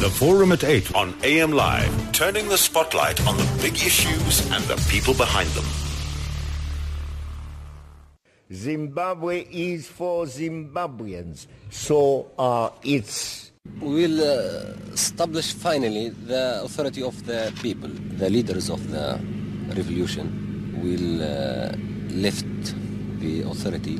The Forum at 8 on AM Live, turning the spotlight on the big issues and the people behind them. Zimbabwe is for Zimbabweans. So are its. We will uh, establish finally the authority of the people. The leaders of the revolution will uh, lift the authority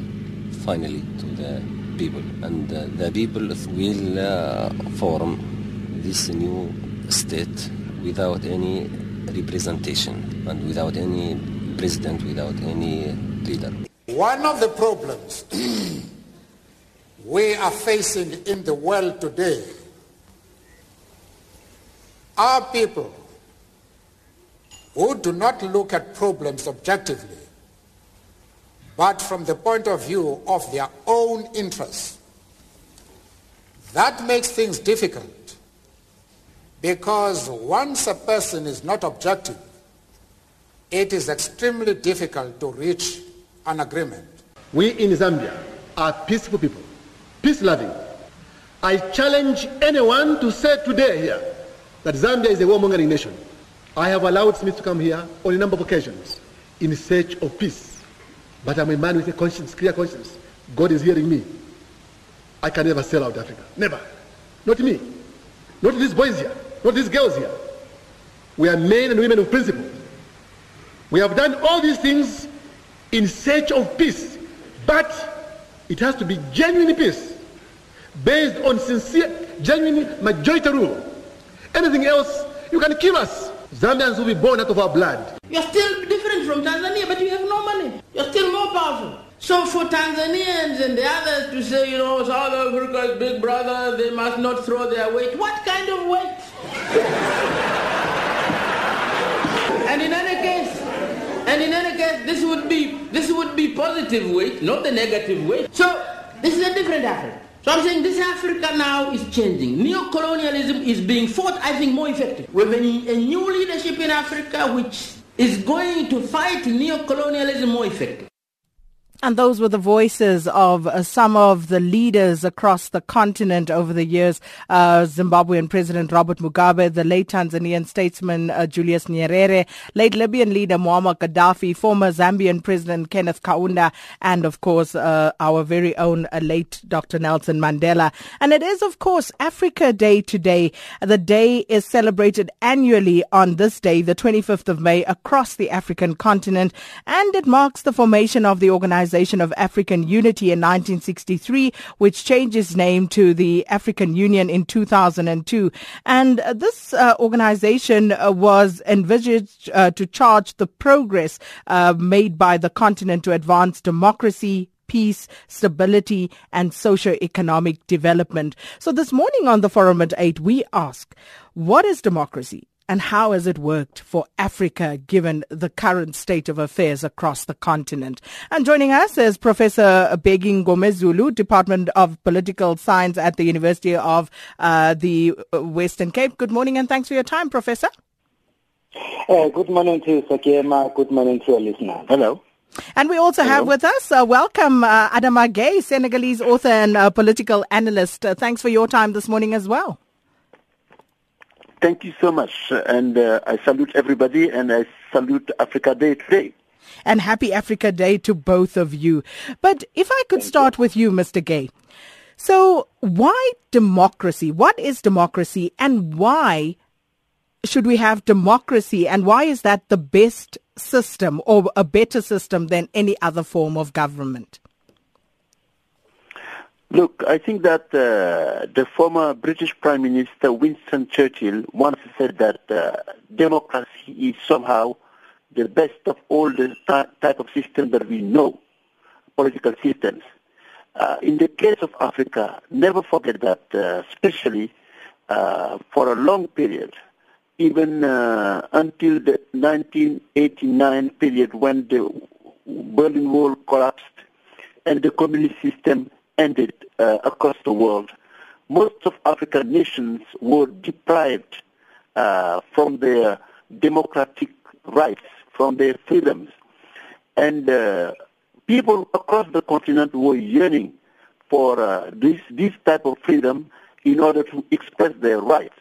finally to the people. And uh, the people will uh, form this new state without any representation and without any president, without any leader. One of the problems we are facing in the world today are people who do not look at problems objectively, but from the point of view of their own interests. That makes things difficult because once a person is not objective, it is extremely difficult to reach an agreement. We in Zambia are peaceful people, peace loving. I challenge anyone to say today here that Zambia is a warmongering nation. I have allowed Smith to come here on a number of occasions in search of peace. But I'm a man with a conscience, clear conscience. God is hearing me. I can never sell out Africa. Never. Not me. Not these boys here. Not these girls here. We are men and women of principle. We have done all these things in search of peace. But it has to be genuine peace based on sincere, genuine majority rule. Anything else, you can kill us. Zambians will be born out of our blood. You're still different from Tanzania, but you have no money. You're still more powerful. So for Tanzanians and the others to say, you know, South Africa's big brother, they must not throw their weight. What kind of weight? And in any case, and in any case, this would be this would be positive weight, not the negative weight. So this is a different Africa. So I'm saying this Africa now is changing. Neo-colonialism is being fought, I think, more effective. With a, a new leadership in Africa which is going to fight neo-colonialism more effectively. And those were the voices of uh, some of the leaders across the continent over the years. Uh, Zimbabwean President Robert Mugabe, the late Tanzanian statesman uh, Julius Nyerere, late Libyan leader Muammar Gaddafi, former Zambian President Kenneth Kaunda, and of course uh, our very own uh, late Dr. Nelson Mandela. And it is of course Africa Day today. The day is celebrated annually on this day, the 25th of May, across the African continent, and it marks the formation of the organization Organization of African Unity in 1963, which changed its name to the African Union in 2002. And uh, this uh, organization uh, was envisaged uh, to charge the progress uh, made by the continent to advance democracy, peace, stability, and socio-economic development. So this morning on the Forum at 8, we ask, what is democracy? And how has it worked for Africa given the current state of affairs across the continent? And joining us is Professor Bheki Mngomezulu, Department of Political Science at the University of uh, the Western Cape. Good morning and thanks for your time, Professor. Uh, good morning to you, Sakina. Good morning to your listeners. Hello. And we also Hello. have with us, uh, welcome uh, Adama Gaye, Senegalese author and uh, political analyst. Uh, thanks for your time this morning as well. Thank you so much. And uh, I salute everybody and I salute Africa Day today. And happy Africa Day to both of you. But if I could Thank start you. with you, Mr. Gaye. So why democracy? What is democracy and why should we have democracy and why is that the best system or a better system than any other form of government? Look, I think that uh, the former British Prime Minister Winston Churchill once said that uh, democracy is somehow the best of all the type of systems that we know, political systems. Uh, in the case of Africa, never forget that, uh, especially uh, for a long period, even uh, until the 1989 period when the Berlin Wall collapsed and the communist system ended uh, across the world, most of African nations were deprived uh, from their democratic rights, from their freedoms. And uh, people across the continent were yearning for uh, this, this type of freedom in order to express their rights.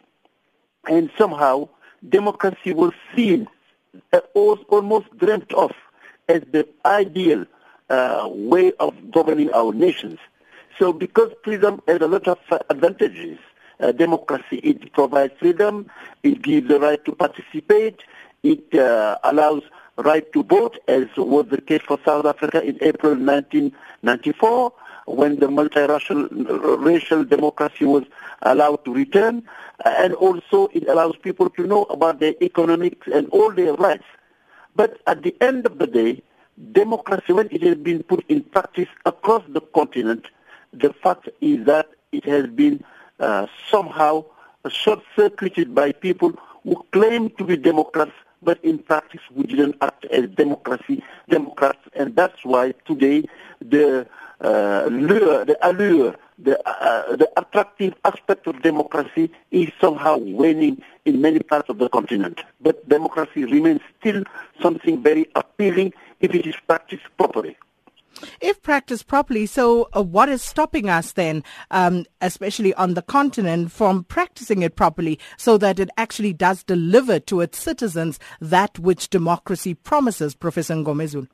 and somehow democracy was seen uh, almost dreamt of as the ideal uh, way of governing our nations. So because freedom has a lot of advantages, uh, democracy, it provides freedom, it gives the right to participate, it uh, allows right to vote, as was the case for South Africa in April 1994, when the multiracial racial democracy was allowed to return, and also it allows people to know about their economics and all their rights. But at the end of the day, democracy, when it has been put in practice across the continent, the fact is that it has been uh, somehow short-circuited by people who claim to be Democrats, but in practice we didn't act as democracy, Democrats, and that's why today the uh, lure, the allure, the, uh, the attractive aspect of democracy is somehow waning in many parts of the continent. But democracy remains still something very appealing if it is practiced properly. If practiced properly, so uh, what is stopping us then, um, especially on the continent, from practicing it properly so that it actually does deliver to its citizens that which democracy promises, Professor Ngomezulu?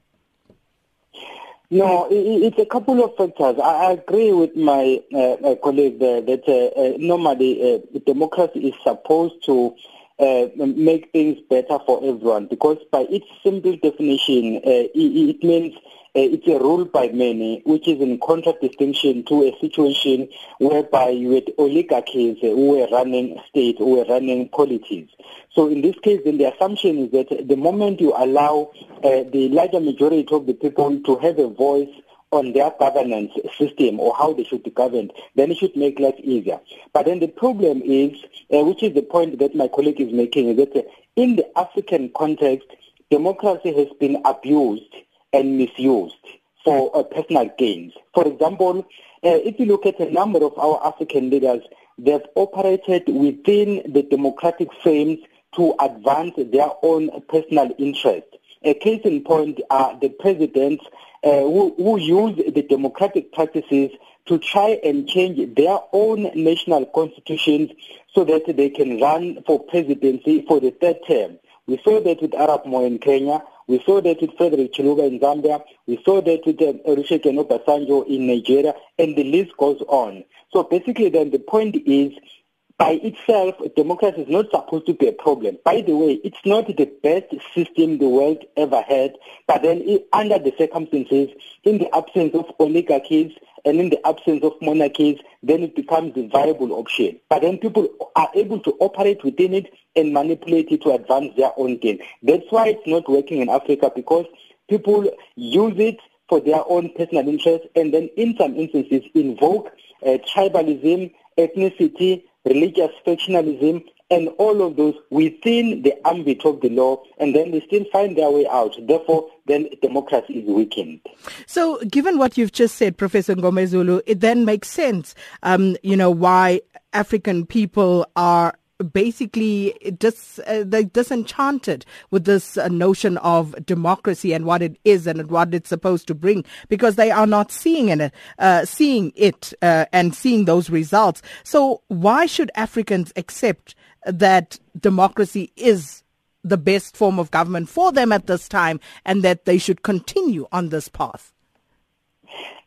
No, it's a couple of factors. I agree with my uh, colleague there that uh, uh, normally uh, democracy is supposed to uh, make things better for everyone because by its simple definition, uh, it, means it's a rule by many, which is in contradistinction to a situation whereby you had oligarchies who were running state, who were running politics. So in this case, then the assumption is that the moment you allow uh, the larger majority of the people to have a voice on their governance system or how they should be governed, then it should make life easier. But then the problem is, uh, which is the point that my colleague is making, is that uh, in the African context, democracy has been abused and misused for uh, personal gains. For example, uh, if you look at a number of our African leaders, they've operated within the democratic frames to advance their own personal interest. A case in point are the presidents uh, who, who use the democratic practices to try and change their own national constitutions so that they can run for presidency for the third term. We saw that with Arap Moi in Kenya. We saw that with Frederick Chiluba in Zambia. We saw that with uh, Olusegun Obasanjo in Nigeria, and the list goes on. So basically, then the point is by itself, democracy is not supposed to be a problem. By the way, it's not the best system the world ever had, but then it, under the circumstances, in the absence of oligarchies and in the absence of monarchies, then it becomes a viable option. But then people are able to operate within it and manipulate it to advance their own gain. That's why it's not working in Africa because people use it for their own personal interests and then in some instances invoke uh, tribalism, ethnicity, religious factionalism, and all of those within the ambit of the law, and then they still find their way out. Therefore, then democracy is weakened. So, given what you've just said, Professor Ngomezulu, it then makes sense, um, you know, why African people are basically dis, uh, they disenchanted with this uh, notion of democracy and what it is and what it's supposed to bring because they are not seeing it, uh, seeing it uh, and seeing those results. So why should Africans accept that democracy is the best form of government for them at this time and that they should continue on this path?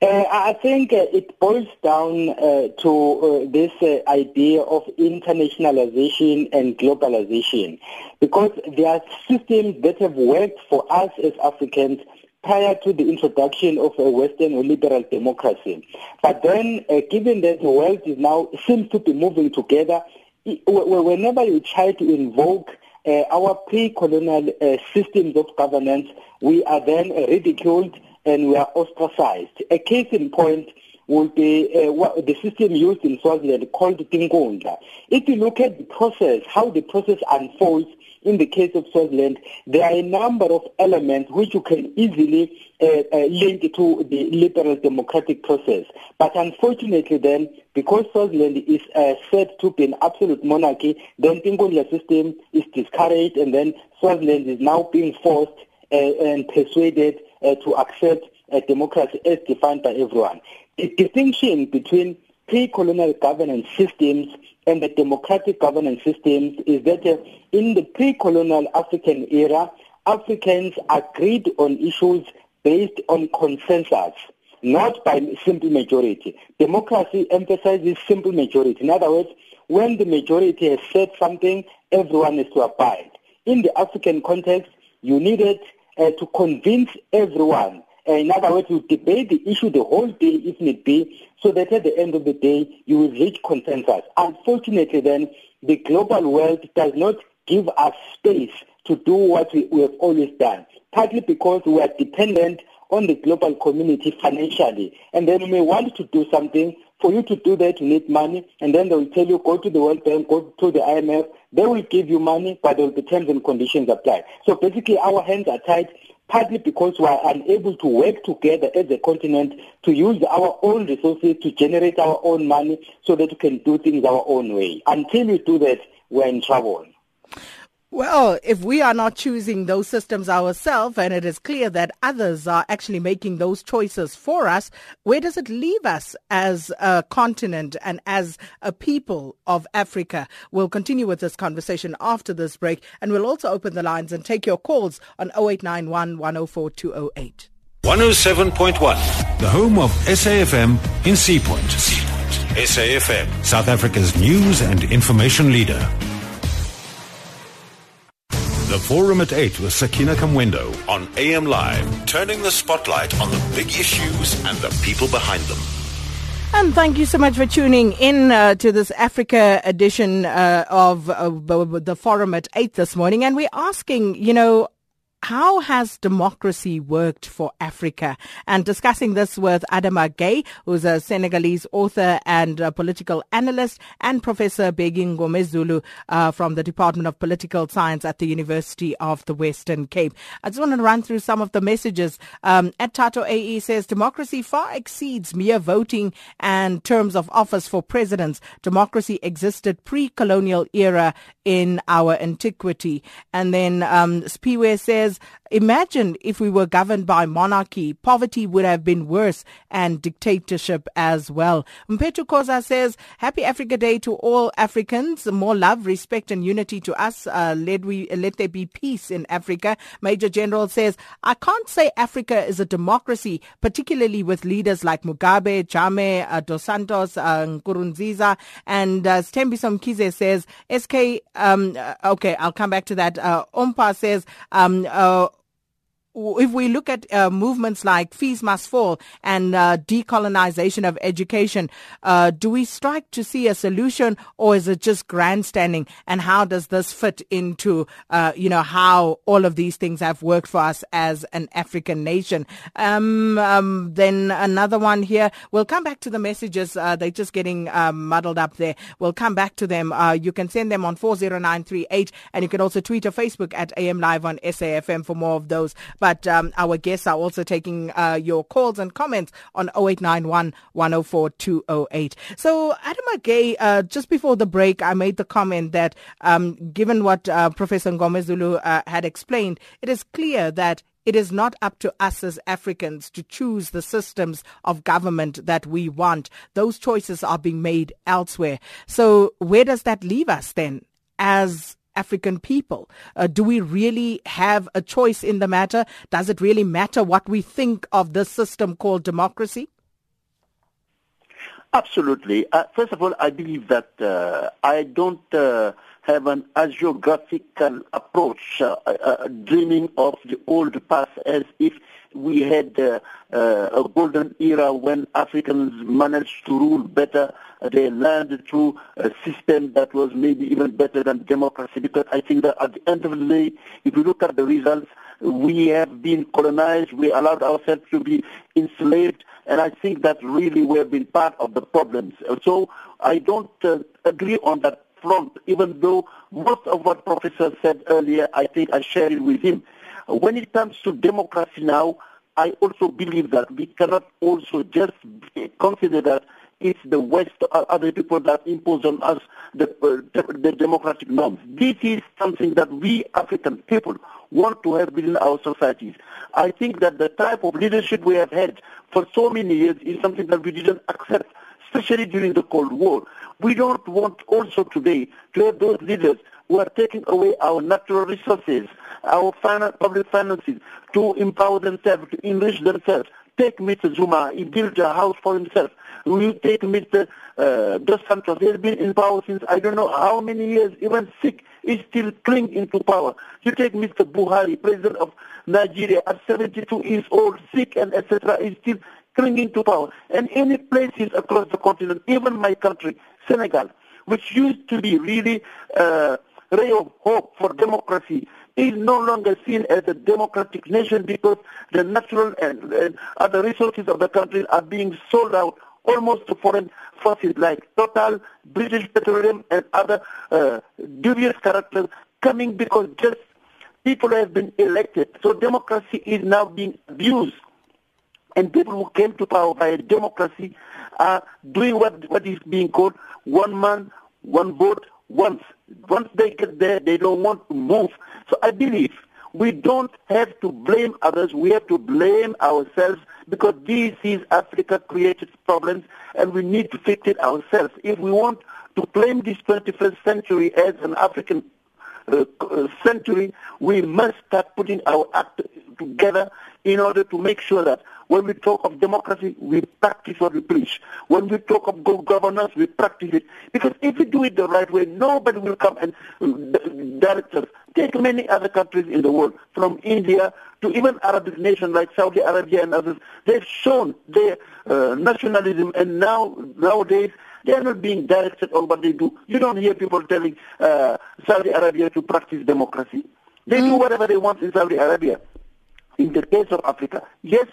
Uh, I think uh, it boils down uh, to uh, this uh, idea of internationalization and globalization because there are systems that have worked for us as Africans prior to the introduction of a Western or liberal democracy. But then, uh, given that the world is now seems to be moving together, whenever you try to invoke uh, our pre-colonial uh, systems of governance, we are then uh, ridiculed and we are ostracized. A case in point would be uh, the system used in Swaziland called Tinkhundla. If you look at the process, how the process unfolds in the case of Swaziland, there are a number of elements which you can easily uh, uh, link to the liberal democratic process. But unfortunately then, because Swaziland is uh, said to be an absolute monarchy, then Tinkhundla system is discouraged and then Swaziland is now being forced uh, and persuaded uh, to accept a democracy as defined by everyone. The distinction between pre-colonial governance systems and the democratic governance systems is that uh, in the pre-colonial African era, Africans agreed on issues based on consensus, not by simple majority. Democracy emphasizes simple majority. In other words, when the majority has said something, everyone is to abide. In the African context, you needed uh, to convince everyone. Uh, in other words, you debate the issue the whole day if need be, so that at the end of the day, you will reach consensus. Unfortunately, then, the global world does not give us space to do what we, we have always done, partly because we are dependent on the global community financially. And then we may want to do something. For you to do that, you need money. And then they will tell you, go to the World Bank, go to the IMF. They will give you money, but there will be terms and conditions applied. So basically, our hands are tied partly because we are unable to work together as a continent to use our own resources to generate our own money so that we can do things our own way. Until we do that, we're in trouble. Well, if we are not choosing those systems ourselves, and it is clear that others are actually making those choices for us, where does it leave us as a continent and as a people of Africa? We'll continue with this conversation after this break, and we'll also open the lines and take your calls on 0891 104 208. 107.1, the home of SAFM in Sea Point. SAFM, South Africa's news and information leader. The Forum at 8 with Sakina Kamwendo on AM Live, turning the spotlight on the big issues and the people behind them. And thank you so much for tuning in uh, to this Africa edition uh, of uh, the Forum at 8 this morning. And we're asking, you know, how has democracy worked for Africa? And discussing this with Adama Gaye, who's a Senegalese author and political analyst, and Professor Bheki Mngomezulu uh, from the Department of Political Science at the University of the Western Cape. I just want to run through some of the messages. Um, at Tato AE says democracy far exceeds mere voting and terms of office for presidents. Democracy existed pre-colonial era in our antiquity. And then um, Spiwe says because. Imagine if we were governed by monarchy, poverty would have been worse and dictatorship as well. Mpetu Koza says, Happy Africa Day to all Africans. More love, respect and unity to us. Uh, let, we, let there be peace in Africa. Major General says, I can't say Africa is a democracy, particularly with leaders like Mugabe, Jammeh, uh, Dos Santos, uh, Nkurunziza. And uh, Stembiso says, SK, um, uh, okay, I'll come back to that. Uh, Ompa says, um, uh, if we look at uh, movements like fees must fall and uh, decolonization of education, uh, do we strike to see a solution or is it just grandstanding? And how does this fit into, uh, you know, how all of these things have worked for us as an African nation? Um, um, then another one here. We'll come back to the messages. Uh, they're just getting um, muddled up there. We'll come back to them. Uh, you can send them on 40938 and you can also tweet or Facebook at AM Live on SAFM for more of those. But but um, our guests are also taking uh, your calls and comments on 0891 104 208. So, Adam Gaye, uh, just before the break, I made the comment that um, given what uh, Professor Mngomezulu uh, had explained, it is clear that it is not up to us as Africans to choose the systems of government that we want. Those choices are being made elsewhere. So where does that leave us then as African people? Uh, do we really have a choice in the matter? Does it really matter what we think of this system called democracy? Absolutely. Uh, first of all, I believe that uh, I don't uh, have an hagiographical approach, uh, uh, dreaming of the old past as if we had uh, uh, a golden era when Africans managed to rule better. They learned through a system that was maybe even better than democracy because I think that at the end of the day, if you look at the results, we have been colonized, we allowed ourselves to be enslaved, and I think that really we have been part of the problems. So I don't uh, agree on that front, even though most of what Professor said earlier, I think I share it with him. When it comes to democracy now, I also believe that we cannot also just consider that it's the West or other people that impose on us the, uh, the democratic norms. This is something that we African people want to have within our societies. I think that the type of leadership we have had for so many years is something that we didn't accept especially during the Cold War. We don't want also today to have those leaders who are taking away our natural resources, our public finances, to empower themselves, to enrich themselves. Take Mr. Zuma, he built a house for himself. We take Mr. Uh, Dos Santos, he has been in power since I don't know how many years, even sick, is still clinging to power. You take Mr. Buhari, president of Nigeria, at 72 years old, sick and etc., is still clinging to power. And any places across the continent, even my country, Senegal, which used to be really uh, ray of hope for democracy, is no longer seen as a democratic nation because the natural and, and other resources of the country are being sold out almost to foreign forces like Total, British Petroleum, and other uh, dubious characters coming because just people have been elected. So democracy is now being abused. And people who came to power by democracy are doing what, what is being called one man, one vote, once. Once they get there, they don't want to move. So I believe we don't have to blame others. We have to blame ourselves because this is Africa-created problems and we need to fix it ourselves. If we want to claim this 21st century as an African uh, century, we must start putting our act together in order to make sure that when we talk of democracy, we practice what we preach. When we talk of good governance, we practice it. Because if we do it the right way, nobody will come and uh, direct us. Take many other countries in the world, from India to even Arabic nations like Saudi Arabia and others. They've shown their uh, nationalism, and now nowadays they are not being directed on what they do. You don't hear people telling uh, Saudi Arabia to practice democracy. They mm. do whatever they want in Saudi Arabia. In the case of Africa, yes,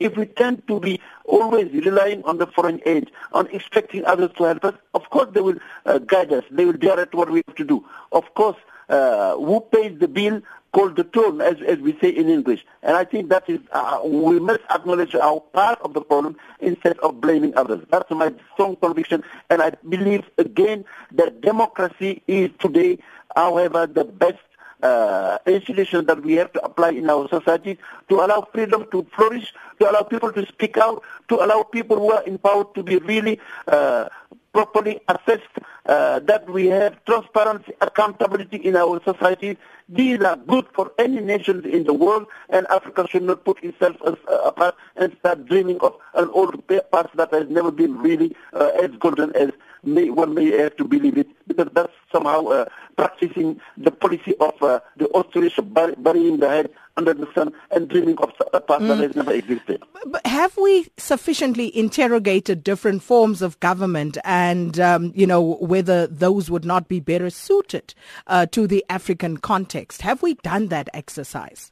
if we tend to be always relying on the foreign aid, on expecting others to help us, of course they will uh, guide us. They will direct what we have to do. Of course, uh, who pays the bill called the toll, as, as we say in English. And I think that is, uh, we must acknowledge our part of the problem instead of blaming others. That's my strong conviction. And I believe, again, that democracy is today, however, the best uh, institutions that we have to apply in our society to allow freedom to flourish, to allow people to speak out, to allow people who are in power to be really uh, properly assessed, uh, that we have transparency, accountability in our society. These are good for any nation in the world, and Africa should not put itself as, uh, apart and start dreaming of an old past that has never been really uh, as golden as may, one may have to believe it, because that's somehow uh, practicing the policy of uh, the Australians burying the head under the sun and dreaming of a past mm. that has never existed. But have we sufficiently interrogated different forms of government and, um, you know, whether those would not be better suited uh, to the African context? Have we done that exercise?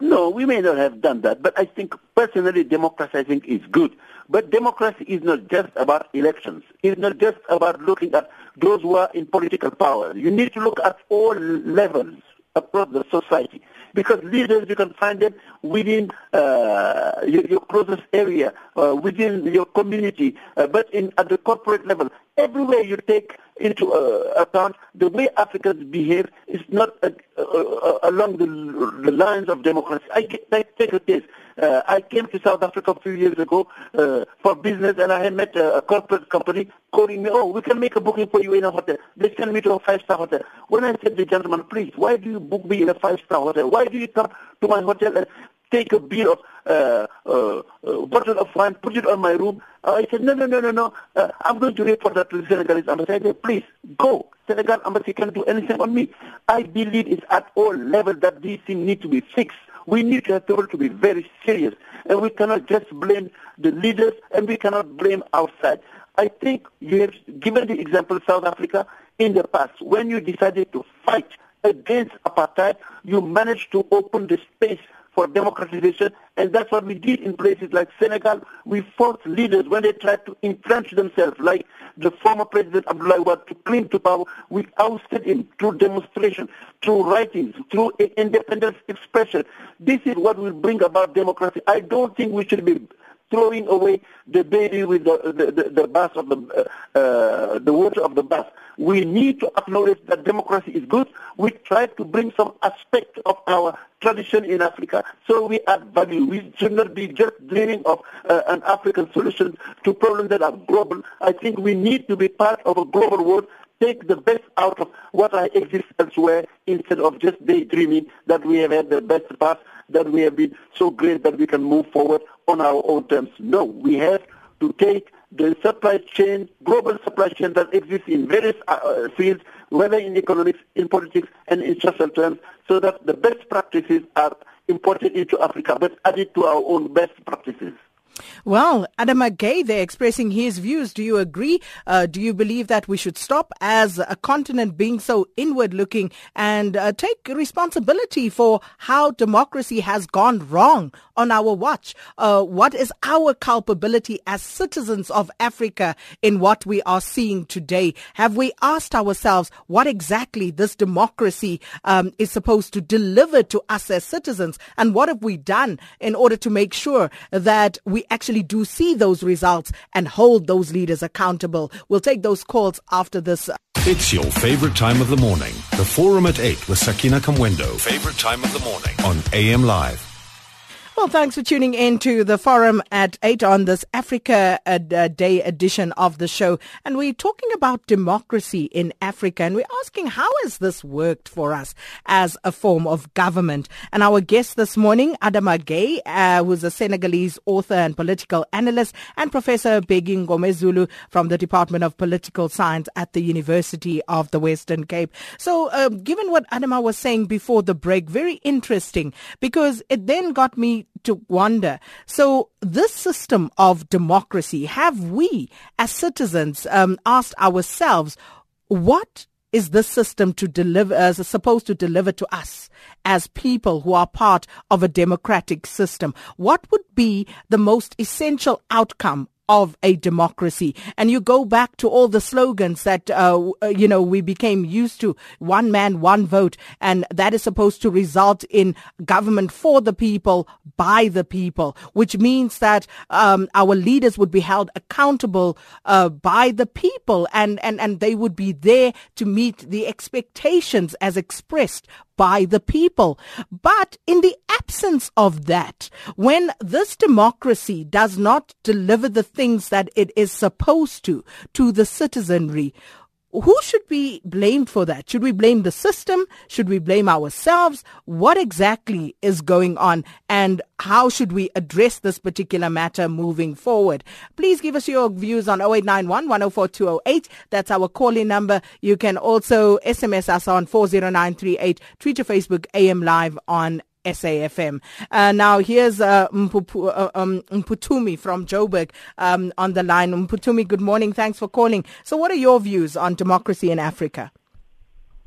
No, we may not have done that, but I think personally think is good. But democracy is not just about elections. It's not just about looking at those who are in political power. You need to look at all levels across the society. Because leaders, you can find them within uh, your, your, closest area, uh, within your community, uh, but in, at the corporate level. Everywhere you take into uh, account the way Africans behave is not uh, uh, along the, the, lines of democracy. I, I take a case. Uh, I came to South Africa a few years ago for business, and I met a, a, corporate company calling me, oh, we can make a booking for you in a hotel. They send me to a five-star hotel. When I said to the gentleman, please, why do you book me in a five-star hotel? Why do you come to my hotel take a bill of uh, uh, uh, bottle of wine, put it on my room. Uh, I said, no, no, no, no, no. Uh, I'm going to report that to the Senegalese embassy. I said, please, go. Senegal embassy can do anything on me. I believe it's at all levels that these things need to be fixed. We need to have to be very serious. And we cannot just blame the leaders and we cannot blame outside. I think you have given the example of South Africa in the past. When you decided to fight against apartheid, you managed to open the space for democratization, and that's what we did in places like Senegal. We forced leaders when they tried to entrench themselves, like the former President Abdoulaye Wade to cling to power. We ousted him through demonstration, through writings, through independent expression. This is what will bring about democracy. I don't think we should be throwing away the baby with the, the, the, the bath of the, uh, uh, the water of the bath. We need to acknowledge that democracy is good. We try to bring some aspect of our tradition in Africa so we add value. We should not be just dreaming of uh, an African solution to problems that are global. I think we need to be part of a global world take the best out of what exists elsewhere instead of just daydreaming that we have had the best path, that we have been so great that we can move forward on our own terms. No, we have to take the supply chain, global supply chain that exists in various uh, fields, whether in economics, in politics, and in social terms, so that the best practices are imported into Africa, but added to our own best practices. Well, Adama Gaye there expressing his views. Do you agree? Uh, do you believe that we should stop as a continent being so inward looking and uh, take responsibility for how democracy has gone wrong on our watch? Uh, what is our culpability as citizens of Africa in what we are seeing today? Have we asked ourselves what exactly this democracy um, is supposed to deliver to us as citizens? And what have we done in order to make sure that we actually do see those results and hold those leaders accountable. We'll take those calls after this. It's your favorite time of the morning. The Forum at 8 with Sakina Kamwendo. Favorite time of the morning on AM Live. Well, thanks for tuning in to the forum at 8 on this Africa uh, Day edition of the show. And we're talking about democracy in Africa. And we're asking how has this worked for us as a form of government? And our guest this morning, Adama Gaye, uh, who's a Senegalese author and political analyst, and Professor Bheki Mngomezulu from the Department of Political Science at the University of the Western Cape. So, uh, given what Adama was saying before the break, very interesting because it then got me to wonder. So this system of democracy, have we as citizens um, asked ourselves, what is this system to deliver, uh, supposed to deliver to us as people who are part of a democratic system? What would be the most essential outcome of a democracy. And you go back to all the slogans that, uh, uh, you know, we became used to one man, one vote. And that is supposed to result in government for the people, by the people, which means that um, our leaders would be held accountable uh, by the people and, and, and they would be there to meet the expectations as expressed by the people. But in the absence of that, when this democracy does not deliver the things that it is supposed to, to the citizenry, who should be blamed for that? Should we blame the system? Should we blame ourselves? What exactly is going on and how should we address this particular matter moving forward? Please give us your views on 0891 104208. That's our calling number. You can also SMS us on 40938. Tweet your Facebook AM Live on SAFM. Uh, now, here's uh, Mpupu, uh, um, Mphuthumi from Joburg um, on the line. Mphuthumi, good morning. Thanks for calling. So, what are your views on democracy in Africa?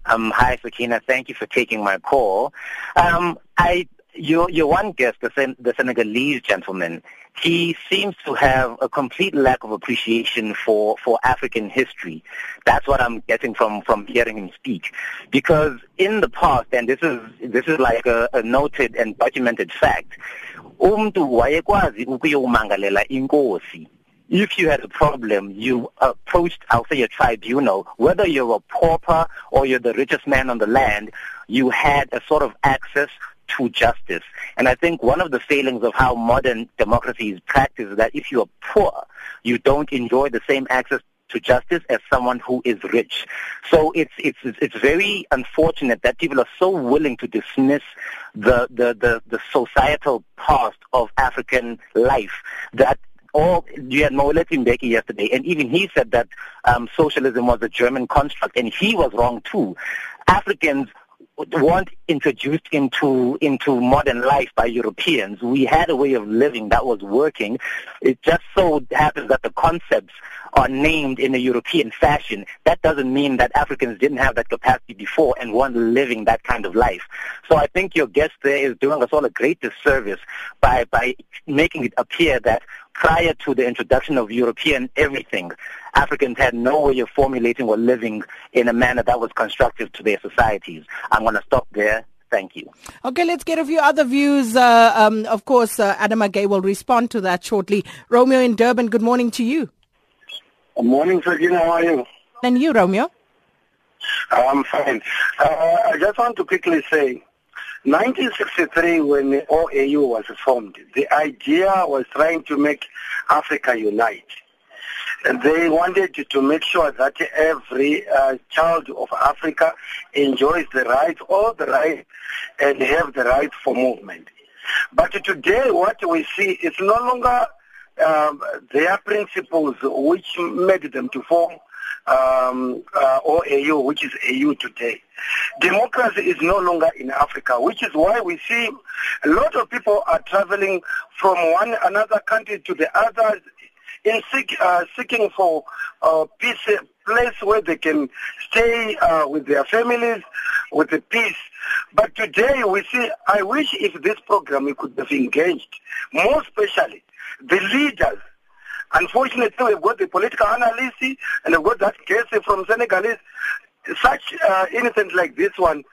Um, hi, Sakina. Thank you for taking my call. Um, I, your, your one guest, the, Sen- the Senegalese gentleman, he seems to have a complete lack of appreciation for, for African history. That's what I'm getting from, from hearing him speak. Because in the past, and this is, this is like a, a noted and documented fact, umntu wayekwazi ukuyomangalela inkosi if you had a problem, you approached, I'll say, a tribunal. Whether you're a pauper or you're the richest man on the land, you had a sort of access to justice. And I think one of the failings of how modern democracy is practiced is that if you are poor, you don't enjoy the same access to justice as someone who is rich. So it's it's it's very unfortunate that people are so willing to dismiss the the the, the societal past of African life that all you had Moeletsi Mbeki yesterday, and even he said that um, socialism was a German construct, and he was wrong too. Africans weren't introduced into into modern life by Europeans. We had a way of living that was working. It just so happens that the concepts are named in a European fashion. That doesn't mean that Africans didn't have that capacity before and weren't living that kind of life. So I think your guest there is doing us all a great disservice by by making it appear that prior to the introduction of European everything, Africans had no way of formulating or living in a manner that was constructive to their societies. I'm going to stop there. Thank you. Okay, let's get a few other views. Uh, um, of course, uh, Adam Gaye will respond to that shortly. Romeo in Durban, good morning to you. Good morning, Sakina. How are you? And you, Romeo? I'm fine. Uh, I just want to quickly say, 1963, when the OAU was formed, the idea was trying to make Africa unite. They wanted to make sure that every uh, child of Africa enjoys the right, all the right, and have the right for movement. But today, what we see is no longer um, their principles which made them to form um, uh, OAU, which is AU today. Democracy is no longer in Africa, which is why we see a lot of people are traveling from one another country to the other in seek, uh, seeking for a peace, place where they can stay uh, with their families, with the peace. But today we see, I wish if this program could have engaged, more especially the leaders Unfortunately, we've got the political analysts and we've got that case from Senegalese. Such uh, incidents like this one,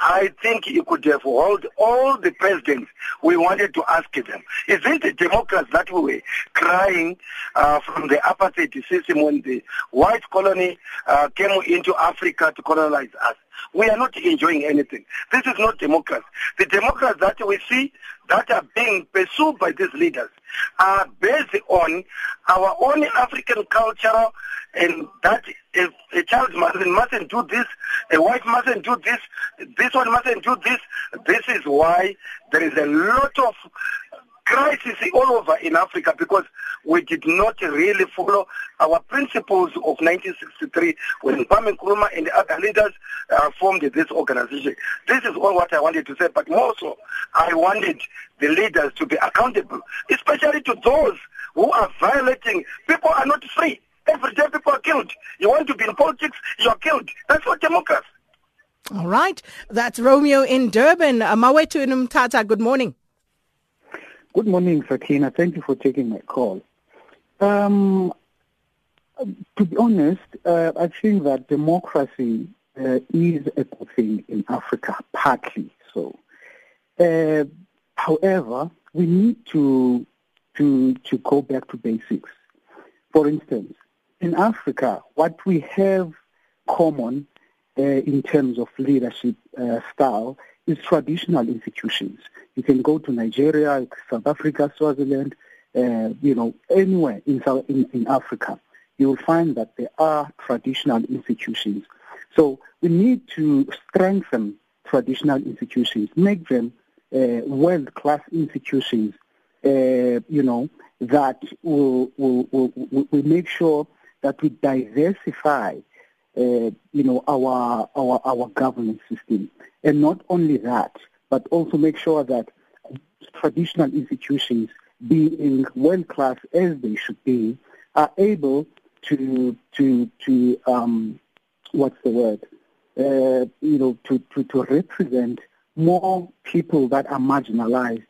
I think you could have held all the presidents we wanted to ask them. Isn't it Democrats that we were crying uh, from the apartheid system when the white colony uh, came into Africa to colonize us? We are not enjoying anything. This is not democracy. The democrats that we see that are being pursued by these leaders are based on our own African culture and that if a child mustn't, mustn't do this, a wife mustn't do this, this one mustn't do this. This is why there is a lot of crisis all over in Africa because we did not really follow our principles of 1963 when Kwame Nkrumah and the other leaders uh, formed this organization. This is all what I wanted to say, but more so, I wanted the leaders to be accountable, especially to those who are violating. People are not free. Every day people are killed. You want to be in politics, you are killed. That's what democracy. All right. That's Romeo in Durban. Uh, Mawetu in Umtata, good morning. Good morning, Sakina. Thank you for taking my call. Um, to be honest, uh, I think that democracy uh, is a good thing in Africa, partly so. Uh, however, we need to to to go back to basics. For instance, in Africa, what we have common uh, in terms of leadership uh, style is traditional institutions. You can go to Nigeria, South Africa, Swaziland, uh, you know, anywhere in, South, in, in Africa, you will find that there are traditional institutions. So we need to strengthen traditional institutions, make them uh, world-class institutions, uh, you know, that will, will, will, will make sure that we diversify, you know, our, our, our governance system. And not only that, but also make sure that traditional institutions, being world class as they should be, are able to to to um, what's the word? Uh, you know, to, to, to represent more people that are marginalized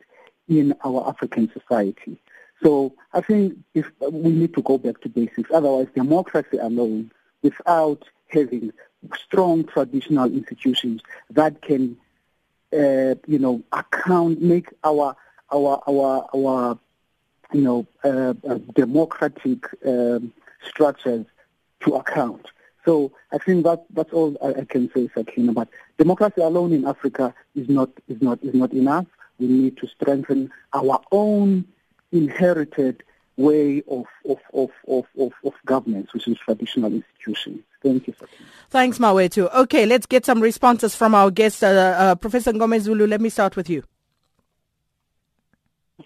in our African society. So I think if we need to go back to basics. Otherwise, democracy alone, without having strong traditional institutions that can, uh, you know, account, make our our our our, you know, uh, uh, democratic um, structures to account. So I think that that's all I, I can say, Sakina. But democracy alone in Africa is not is not is not enough. We need to strengthen our own inherited way of, of, of, of, of, of governance, which is traditional institutions. Thank you. Sakina. Thanks, Mawetu. Okay, let's get some responses from our guest, uh, uh, Professor Ngomezulu. Let me start with you.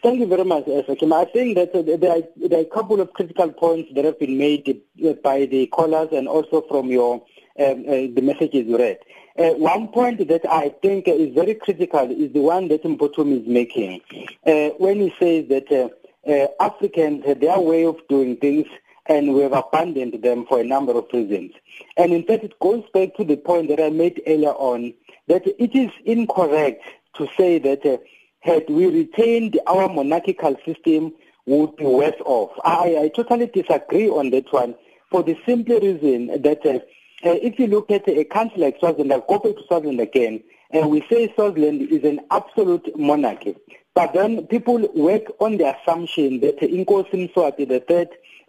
Thank you very much, Sakina. I think that uh, there, are, there are a couple of critical points that have been made uh, by the callers and also from your um, uh, the messages you read. Uh, one point that I think is very critical is the one that Mpotum is making uh, when he says that uh, uh, Africans have their way of doing things and we have abandoned them for a number of reasons. And in fact, it goes back to the point that I made earlier on that it is incorrect to say that uh, had we retained our monarchical system, we would be worse off. I, I totally disagree on that one for the simple reason that uh, uh, if you look at a country like Swaziland, go back to Swaziland again, and we say Swaziland is an absolute monarchy. But then people work on the assumption that Inkosi Mswati III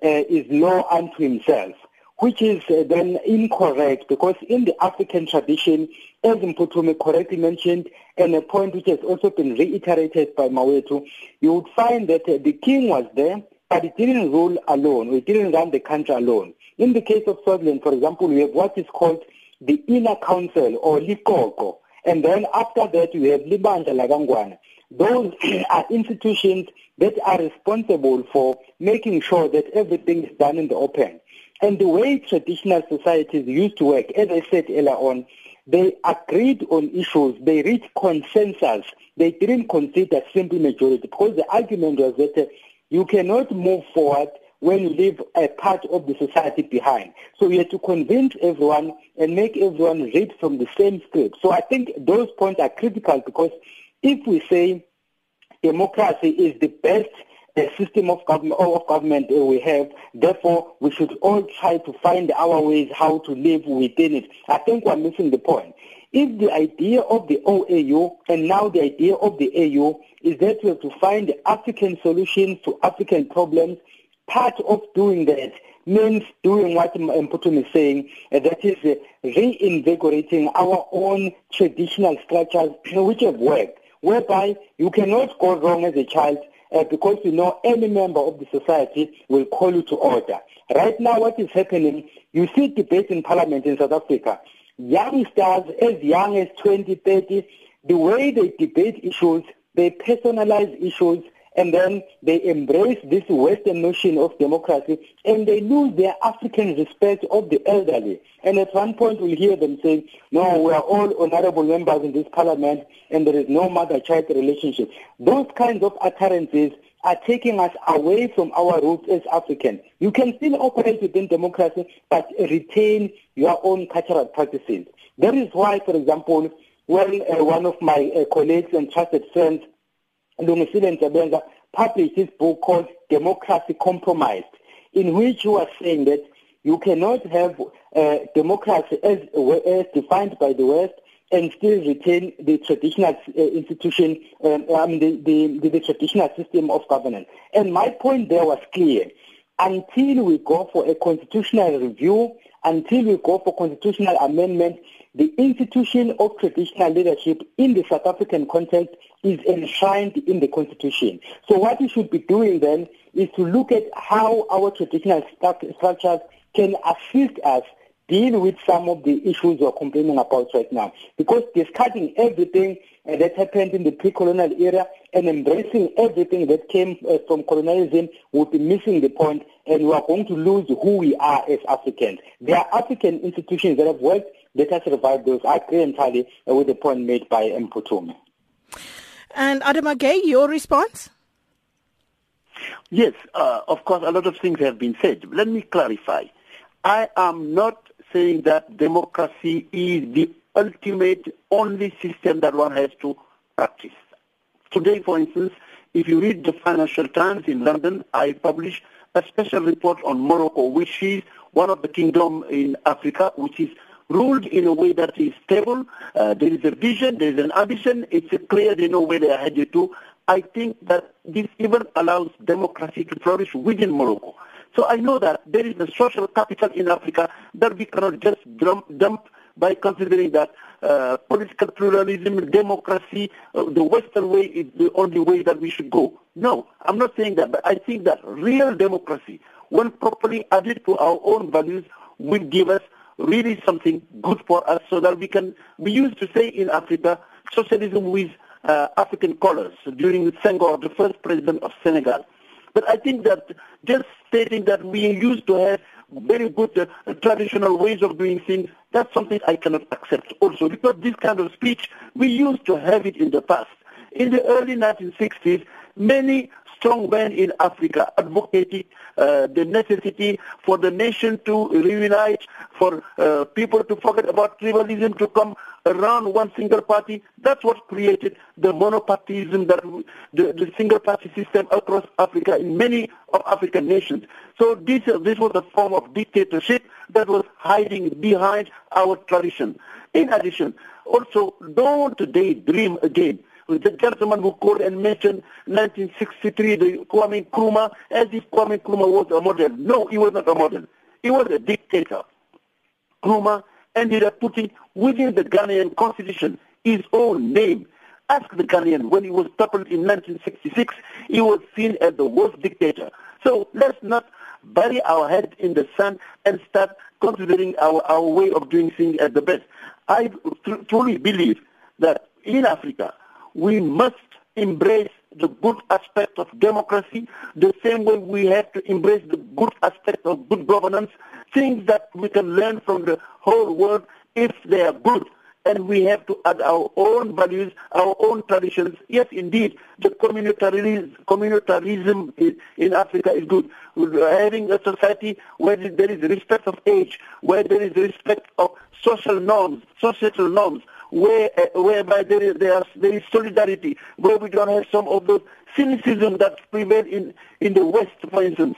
is law unto himself, which is uh, then incorrect because in the African tradition, as Mphuthumi correctly mentioned, and a point which has also been reiterated by Mawetu, you would find that uh, the king was there, but he didn't rule alone, he didn't run the country alone. In the case of Swaziland, for example, we have what is called the inner council or Liqoqo. And then after that, we have Libandla laNgwane. Those are institutions that are responsible for making sure that everything is done in the open. And the way traditional societies used to work, as I said earlier on, they agreed on issues, they reached consensus, they didn't consider simple majority because the argument was that uh, you cannot move forward when you leave a part of the society behind. So you have to convince everyone and make everyone read from the same script. So I think those points are critical because if we say democracy is the best system of government, of government we have, therefore we should all try to find our ways how to live within it. I think we're missing the point. If the idea of the OAU and now the idea of the AU is that we have to find African solutions to African problems part of doing that means doing what Mphuthumi is saying, uh, that is reinvigorating our own traditional structures which have worked, whereby you cannot go wrong as a child uh, because you know any member of the society will call you to order. Right now what is happening, you see debates in parliament in South Africa. Youngsters as young as 20, 30, the way they debate issues, they personalize issues, and then they embrace this Western notion of democracy and they lose their African respect of the elderly. And at one point we'll hear them saying, no, we are all honorable members in this parliament and there is no mother-child relationship. Those kinds of utterances are taking us away from our roots as Africans. You can still operate within democracy, but retain your own cultural practices. That is why, for example, when uh, one of my uh, colleagues and trusted friends Published his book called Democracy Compromised, in which he was saying that you cannot have uh, democracy as, as defined by the West and still retain the traditional uh, institution, um, I mean the, the, the, the traditional system of governance. And my point there was clear. Until we go for a constitutional review, until we go for constitutional amendment, the institution of traditional leadership in the South African context is enshrined in the Constitution. So what we should be doing then is to look at how our traditional structures can assist us deal with some of the issues we're complaining about right now. Because discarding everything uh, that happened in the pre-colonial era and embracing everything that came uh, from colonialism would be missing the point and we are going to lose who we are as Africans. There are African institutions that have worked, let us revive those. I agree entirely with the point made by Mphuthumi. And Adama Gaye, your response? Yes, uh, of course, a lot of things have been said. Let me clarify. I am not saying that democracy is the ultimate only system that one has to practice. Today, for instance, if you read the Financial Times in London, I published a special report on Morocco, which is one of the kingdoms in Africa, which is ruled in a way that is stable. Uh, there is a vision, there is an ambition. It's clear they know where they are headed to. I think that this even allows democracy to flourish within Morocco. So I know that there is a social capital in Africa that we cannot just dump, dump by considering that uh, political pluralism, democracy, uh, the Western way is the only way that we should go. No, I'm not saying that, but I think that real democracy, when properly added to our own values, will give us really something good for us so that we can, we used to say in Africa, socialism with uh, African colors during Senghor, the first president of Senegal. But I think that just stating that we used to have very good uh, traditional ways of doing things, that's something I cannot accept also because this kind of speech, we used to have it in the past. In the early 1960s, many strong men in Africa advocating uh, the necessity for the nation to reunite, for uh, people to forget about tribalism, to come around one single party. That's what created the monopartyism, that the, the single party system across Africa in many of African nations. So this, uh, this was a form of dictatorship that was hiding behind our tradition. In addition, also don't daydream again the gentleman who called and mentioned 1963, the Kwame Nkrumah, as if Kwame Nkrumah was a model. No, he was not a model. He was a dictator. Nkrumah ended up putting within the Ghanaian constitution his own name. Ask the Ghanaian, when he was toppled in 1966, he was seen as the worst dictator. So let's not bury our head in the sand and start considering our, our way of doing things as the best. I truly believe that in Africa, we must embrace the good aspect of democracy the same way we have to embrace the good aspect of good governance, things that we can learn from the whole world if they are good. And we have to add our own values, our own traditions. Yes, indeed, the communitarism, communitarism in Africa is good. Having a society where there is respect of age, where there is respect of social norms, societal norms, where, uh, whereby there is, there, is, there is solidarity, where we don't have some of the cynicism that prevail in, in the West, for instance.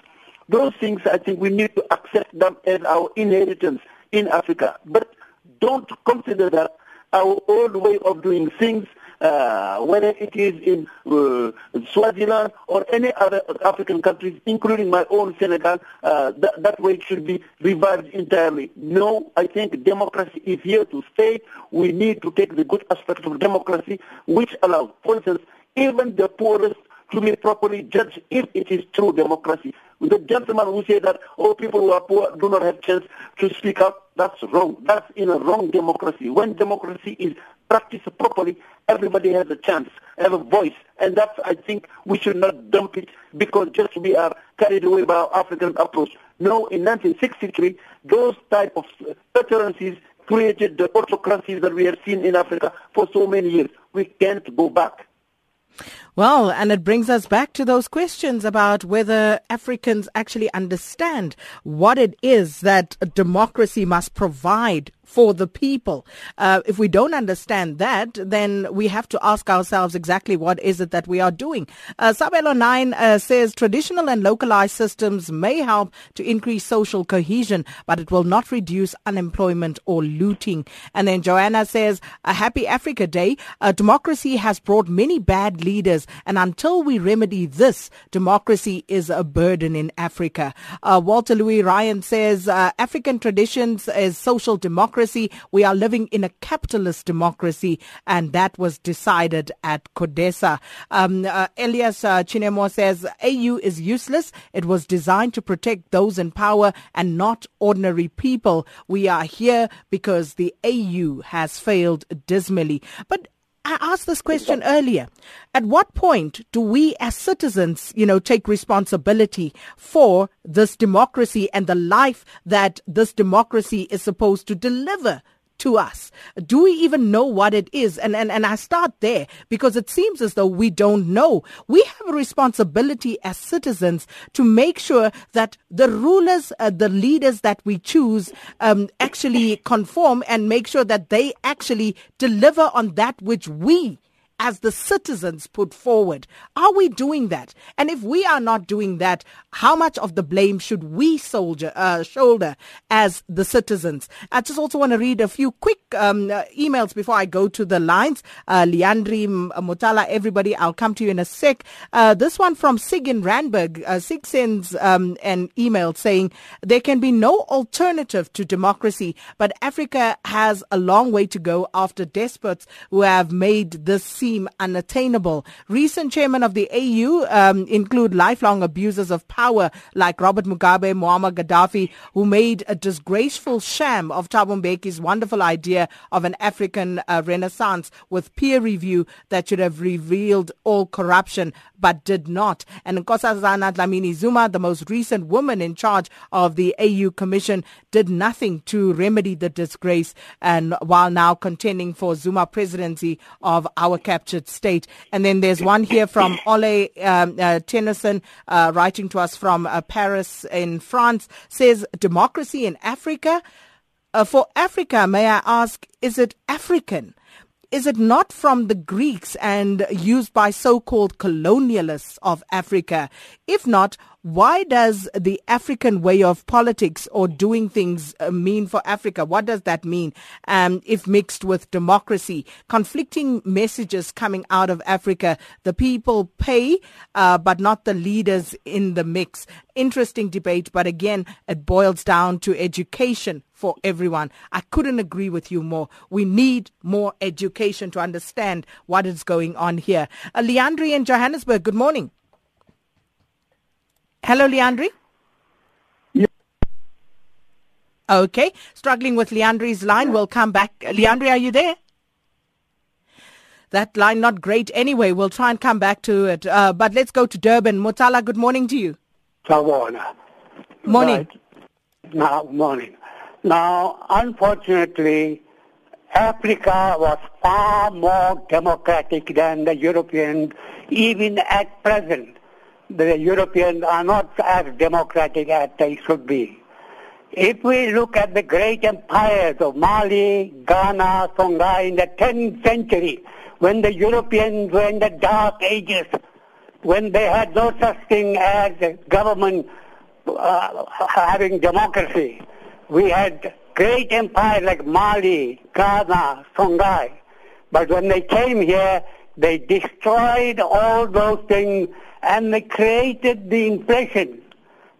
Those things, I think we need to accept them as our inheritance in Africa. But don't consider that our old way of doing things uh, whether it is in uh, Swaziland or any other African countries, including my own Senegal, uh, that, that way it should be revived entirely. No, I think democracy is here to stay. We need to take the good aspects of democracy, which allows, for instance, even the poorest to be properly judged if it is true democracy. The gentleman who said that all oh, people who are poor do not have chance to speak up, that's wrong. That's in a wrong democracy. When democracy is practiced properly, everybody has a chance, have a voice. And that, I think, we should not dump it because just we are carried away by our African approach. No, in 1963, those type of preferences created the autocracies that we have seen in Africa for so many years. We can't go back. Well, and it brings us back to those questions about whether Africans actually understand what it is that democracy must provide for the people. Uh, if we don't understand that, then we have to ask ourselves exactly what is it that we are doing. Uh, Sabelo 9 uh, says traditional and localized systems may help to increase social cohesion, but it will not reduce unemployment or looting. And then Joanna says, a happy Africa Day. Uh, democracy has brought many bad leaders, and until we remedy this, democracy is a burden in Africa. Uh, Walter Louis Ryan says, uh, African traditions is social democracy democracy. We are living in a capitalist democracy, and that was decided at CODESA. Um, uh, Elias uh, Chinemo says AU is useless. It was designed to protect those in power and not ordinary people. We are here because the AU has failed dismally. But I asked this question earlier. At what point do we as citizens, you know, take responsibility for this democracy and the life that this democracy is supposed to deliver to us? Do we even know what it is? And, and, and I start there because it seems as though we don't know. We have a responsibility as citizens to make sure that the rulers, uh, the leaders that we choose, um, actually conform and make sure that they actually deliver on that which we as the citizens put forward. Are we doing that? And if we are not doing that, how much of the blame should we soldier, uh, shoulder as the citizens? I just also want to read a few quick um, uh, emails before I go to the lines. Uh, Leandri Mutala, everybody, I'll come to you in a sec. Uh, this one from Sig in Randburg. Uh, Sig sends um, an email saying there can be no alternative to democracy, but Africa has a long way to go after despots who have made this seem unattainable. Recent chairmen of the AU um, include lifelong abusers of power like Robert Mugabe, Muammar Gaddafi, who made a disgraceful sham of Thabo Mbeki's wonderful idea of an African uh, renaissance with peer review that should have revealed all corruption but did not. And Nkosazana Dlamini Zuma, the most recent woman in charge of the AU Commission, did nothing to remedy the disgrace and while now contending for Zuma presidency of our captured state. And then there's one here from Ole um, uh, Tennyson, uh, writing to us from uh, Paris in France, says democracy in Africa. Uh, for Africa, may I ask, is it African? Is it not from the Greeks and used by so-called colonialists of Africa? If not, why does the African way of politics or doing things uh, mean for Africa? What does that mean um, if mixed with democracy? Conflicting messages coming out of Africa. The people pay, uh, but not the leaders in the mix. Interesting debate, but again, it boils down to education for everyone. I couldn't agree with you more. We need more education to understand what is going on here. Uh, Leandri in Johannesburg, good morning. Hello, Leandri. Yeah. Okay, struggling with Leandri's line. We'll come back. Leandri, are you there? That line not great anyway. We'll try and come back to it. Uh, but let's go to Durban. Mutala, good morning to you. Sawona. Morning. Right. Now, morning. Now, unfortunately, Africa was far more democratic than the Europeans, even at present. The Europeans are not as democratic as they should be. If we look at the great empires of Mali, Ghana, Songhai in the 10th century, when the Europeans were in the dark ages, when they had no such thing as government uh, having democracy, we had great empires like Mali, Ghana, Songhai. But when they came here, they destroyed all those things and they created the impression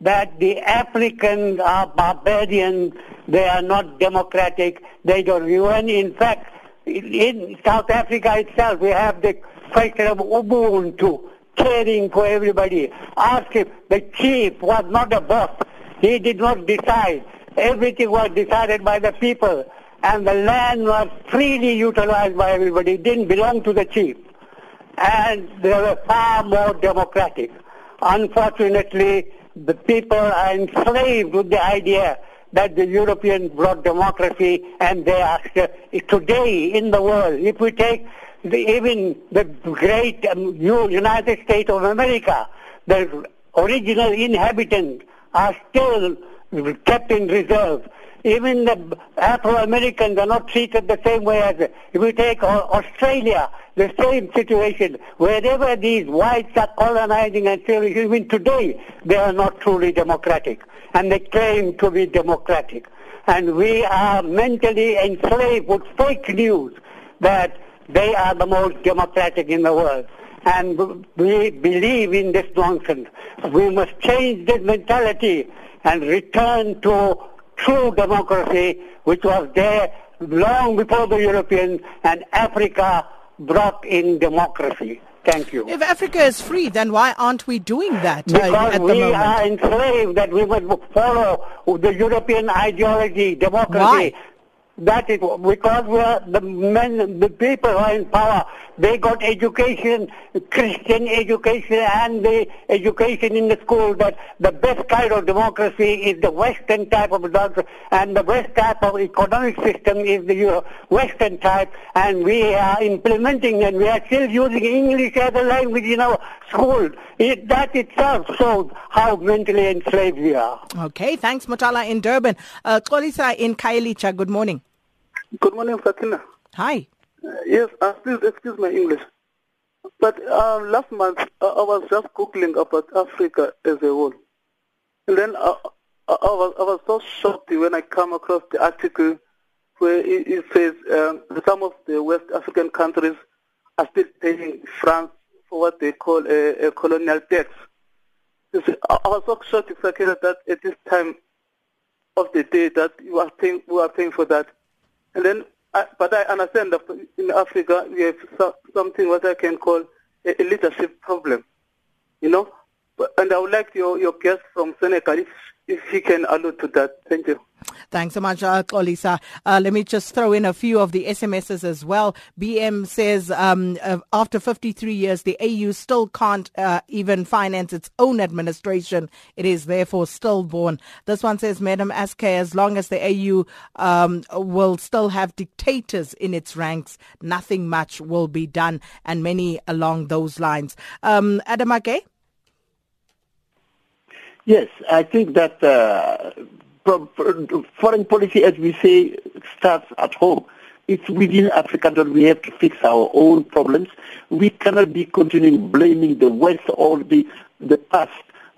that the Africans are barbarians, they are not democratic, they don't even, in fact, in South Africa itself, we have the question of Ubuntu, caring for everybody. Ask him, the chief was not a boss. He did not decide. Everything was decided by the people. And the land was freely utilized by everybody. It didn't belong to the chief. And they were far more democratic. Unfortunately, the people are enslaved with the idea that the Europeans brought democracy and they are today in the world. If we take the, even the great um, United States of America, the original inhabitants are still kept in reserve. Even the Afro-Americans are not treated the same way as if we take Australia, the same situation. Wherever these whites are colonizing and still, even today, they are not truly democratic. And they claim to be democratic. And we are mentally enslaved with fake news that they are the most democratic in the world. And we believe in this nonsense. We must change this mentality and return to true democracy, which was there long before the Europeans and Africa brought in democracy. Thank you. If Africa is free, then why aren't we doing that because uh, at the we moment? are enslaved that we must follow the European ideology, democracy. Why? That is because we are the men, the people who are in power. They got education, Christian education, and the education in the school. That the best kind of democracy is the Western type of democracy, and the best type of economic system is the Western type. And we are implementing, and we are still using English as a language in our school. It, that itself shows how mentally enslaved we are. Okay, thanks, Mutala in Durban. Uh, Kolisa in Khayelitsha, good morning. Good morning, Fatina. Hi. Yes, uh, please excuse my English. But uh, last month, uh, I was just Googling about Africa as a whole. And then I, I, was, I was so shocked when I come across the article where it, it says um, some of the West African countries are still paying France for what they call a, a colonial debt. See, I, I was so shocked exactly that at this time of the day that you are paying, we are paying for that. And then, I, but I understand that in Africa we have so, something what I can call a, a leadership problem, you know. But, and I would like your, your guest from Senegal, if if he can allude to that. Thank you. Thanks so much, uh, Kolisa. Uh, let me just throw in a few of the SMSs as well. BM says um, uh, after 53 years, the AU still can't uh, even finance its own administration. It is therefore stillborn. This one says, Madam SK, as long as the AU um, will still have dictators in its ranks, nothing much will be done, and many along those lines. Um, Adama Gaye? Yes, I think that uh, foreign policy, as we say, starts at home. It's within Africa that we have to fix our own problems. We cannot be continuing blaming the West or the, the past.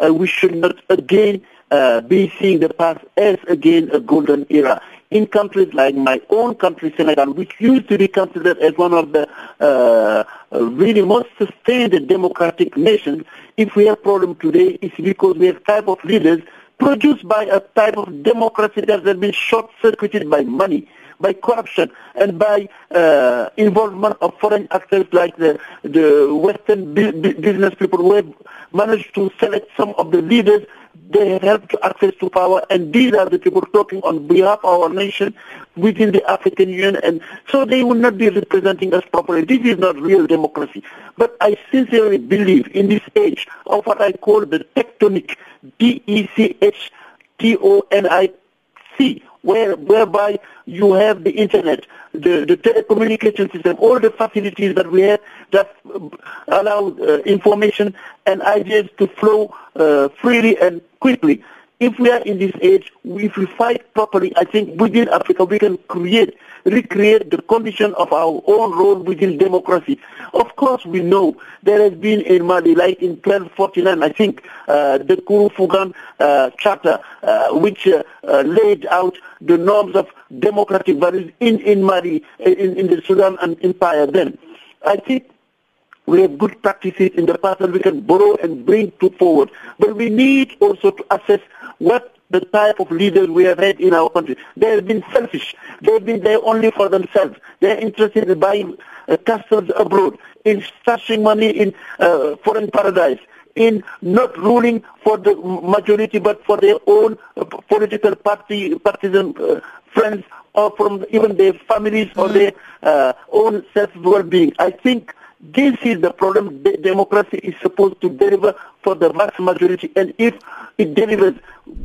Uh, we should not again uh, be seeing the past as again a golden era. In countries like my own country, Senegal, which used to be considered as one of the uh, really most sustained democratic nations, if we have problem today, it's because we have type of leaders produced by a type of democracy that has been short-circuited by money, by corruption, and by uh, involvement of foreign actors like the, the Western business people who have managed to select some of the leaders they have helped to access to power, and these are the people talking on behalf of our nation within the African Union, and so they will not be representing us properly. This is not real democracy. But I sincerely believe in this age of what I call the tectonic, D-E-C-H-T-O-N-I-C, where, whereby you have the internet, the, the telecommunication system, all the facilities that we have that allow uh, information and ideas to flow uh, freely and quickly. If we are in this age, if we fight properly, I think within Africa we can create, recreate the condition of our own role within democracy. Of course, we know there has been in Mali, like in 1249, I think, uh, the Kouroukan Fouga uh, Charter, uh, which uh, uh, laid out the norms of democratic values in, in Mali, in, in the Sudan and Empire then. I think we have good practices in the past that we can borrow and bring to forward. But we need also to assess what the type of leaders we have had in our country. They have been selfish. They have been there only for themselves. They are interested in buying uh, castles abroad, in stashing money in uh, foreign paradise, in not ruling for the majority but for their own uh, political party, partisan uh, friends or from even their families or their uh, own self-well-being. I think this is the problem. The democracy is supposed to deliver for the vast majority, and if it delivers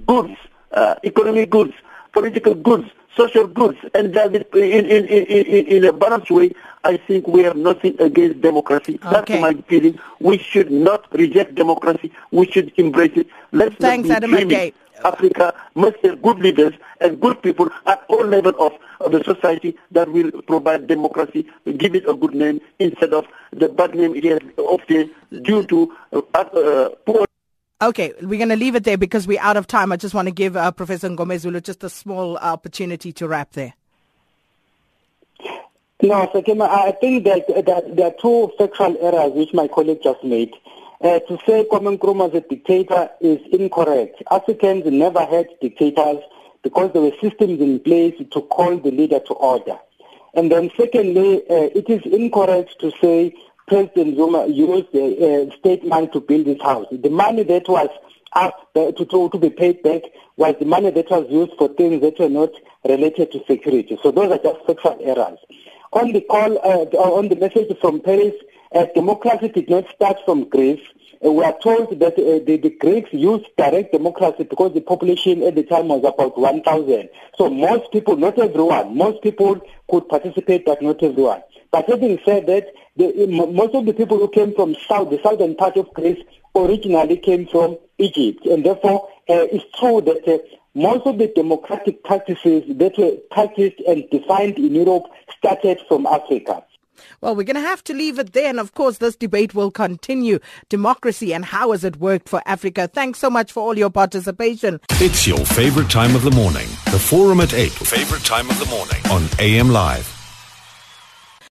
goods, uh, economic goods, political goods, social goods, and does it in, in, in, in, a balanced way, I think we have nothing against democracy. Okay. That's my feeling. We should not reject democracy. We should embrace it. Let's Thanks, not be Adam Africa must have good leaders and good people at all levels of, of the society that will provide democracy, give it a good name instead of the bad name it has often due to uh, uh, poor Okay, we're going to leave it there because we're out of time. I just want to give uh, Professor Ngomezulu just a small opportunity to wrap there. No, Sakina, I think that, that there are two factual errors which my colleague just made. Uh, to say Kwame Nkrumah was a dictator is incorrect. Africans never had dictators because there were systems in place to call the leader to order. And then secondly, uh, it is incorrect to say President Zuma used uh, state money to build his house. The money that was asked uh, to, to, to be paid back was the money that was used for things that were not related to security. So those are just factual errors. On the call, uh, on the message from Paris, uh, democracy did not start from Greece. Uh, we are told that uh, the, the, Greeks used direct democracy because the population at the time was about 1,000. So most people, not everyone, most people could participate, but not everyone. But having said that, the, most of the people who came from south, the southern part of Greece, originally came from Egypt. And therefore, uh, it's true that uh, most of the democratic practices that were practiced and defined in Europe started from Africa. Well, we're going to have to leave it there. And of course, this debate will continue. Democracy and how has it worked for Africa? Thanks so much for all your participation. It's your favorite time of the morning. The Forum at 8. Favorite time of the morning on AM Live.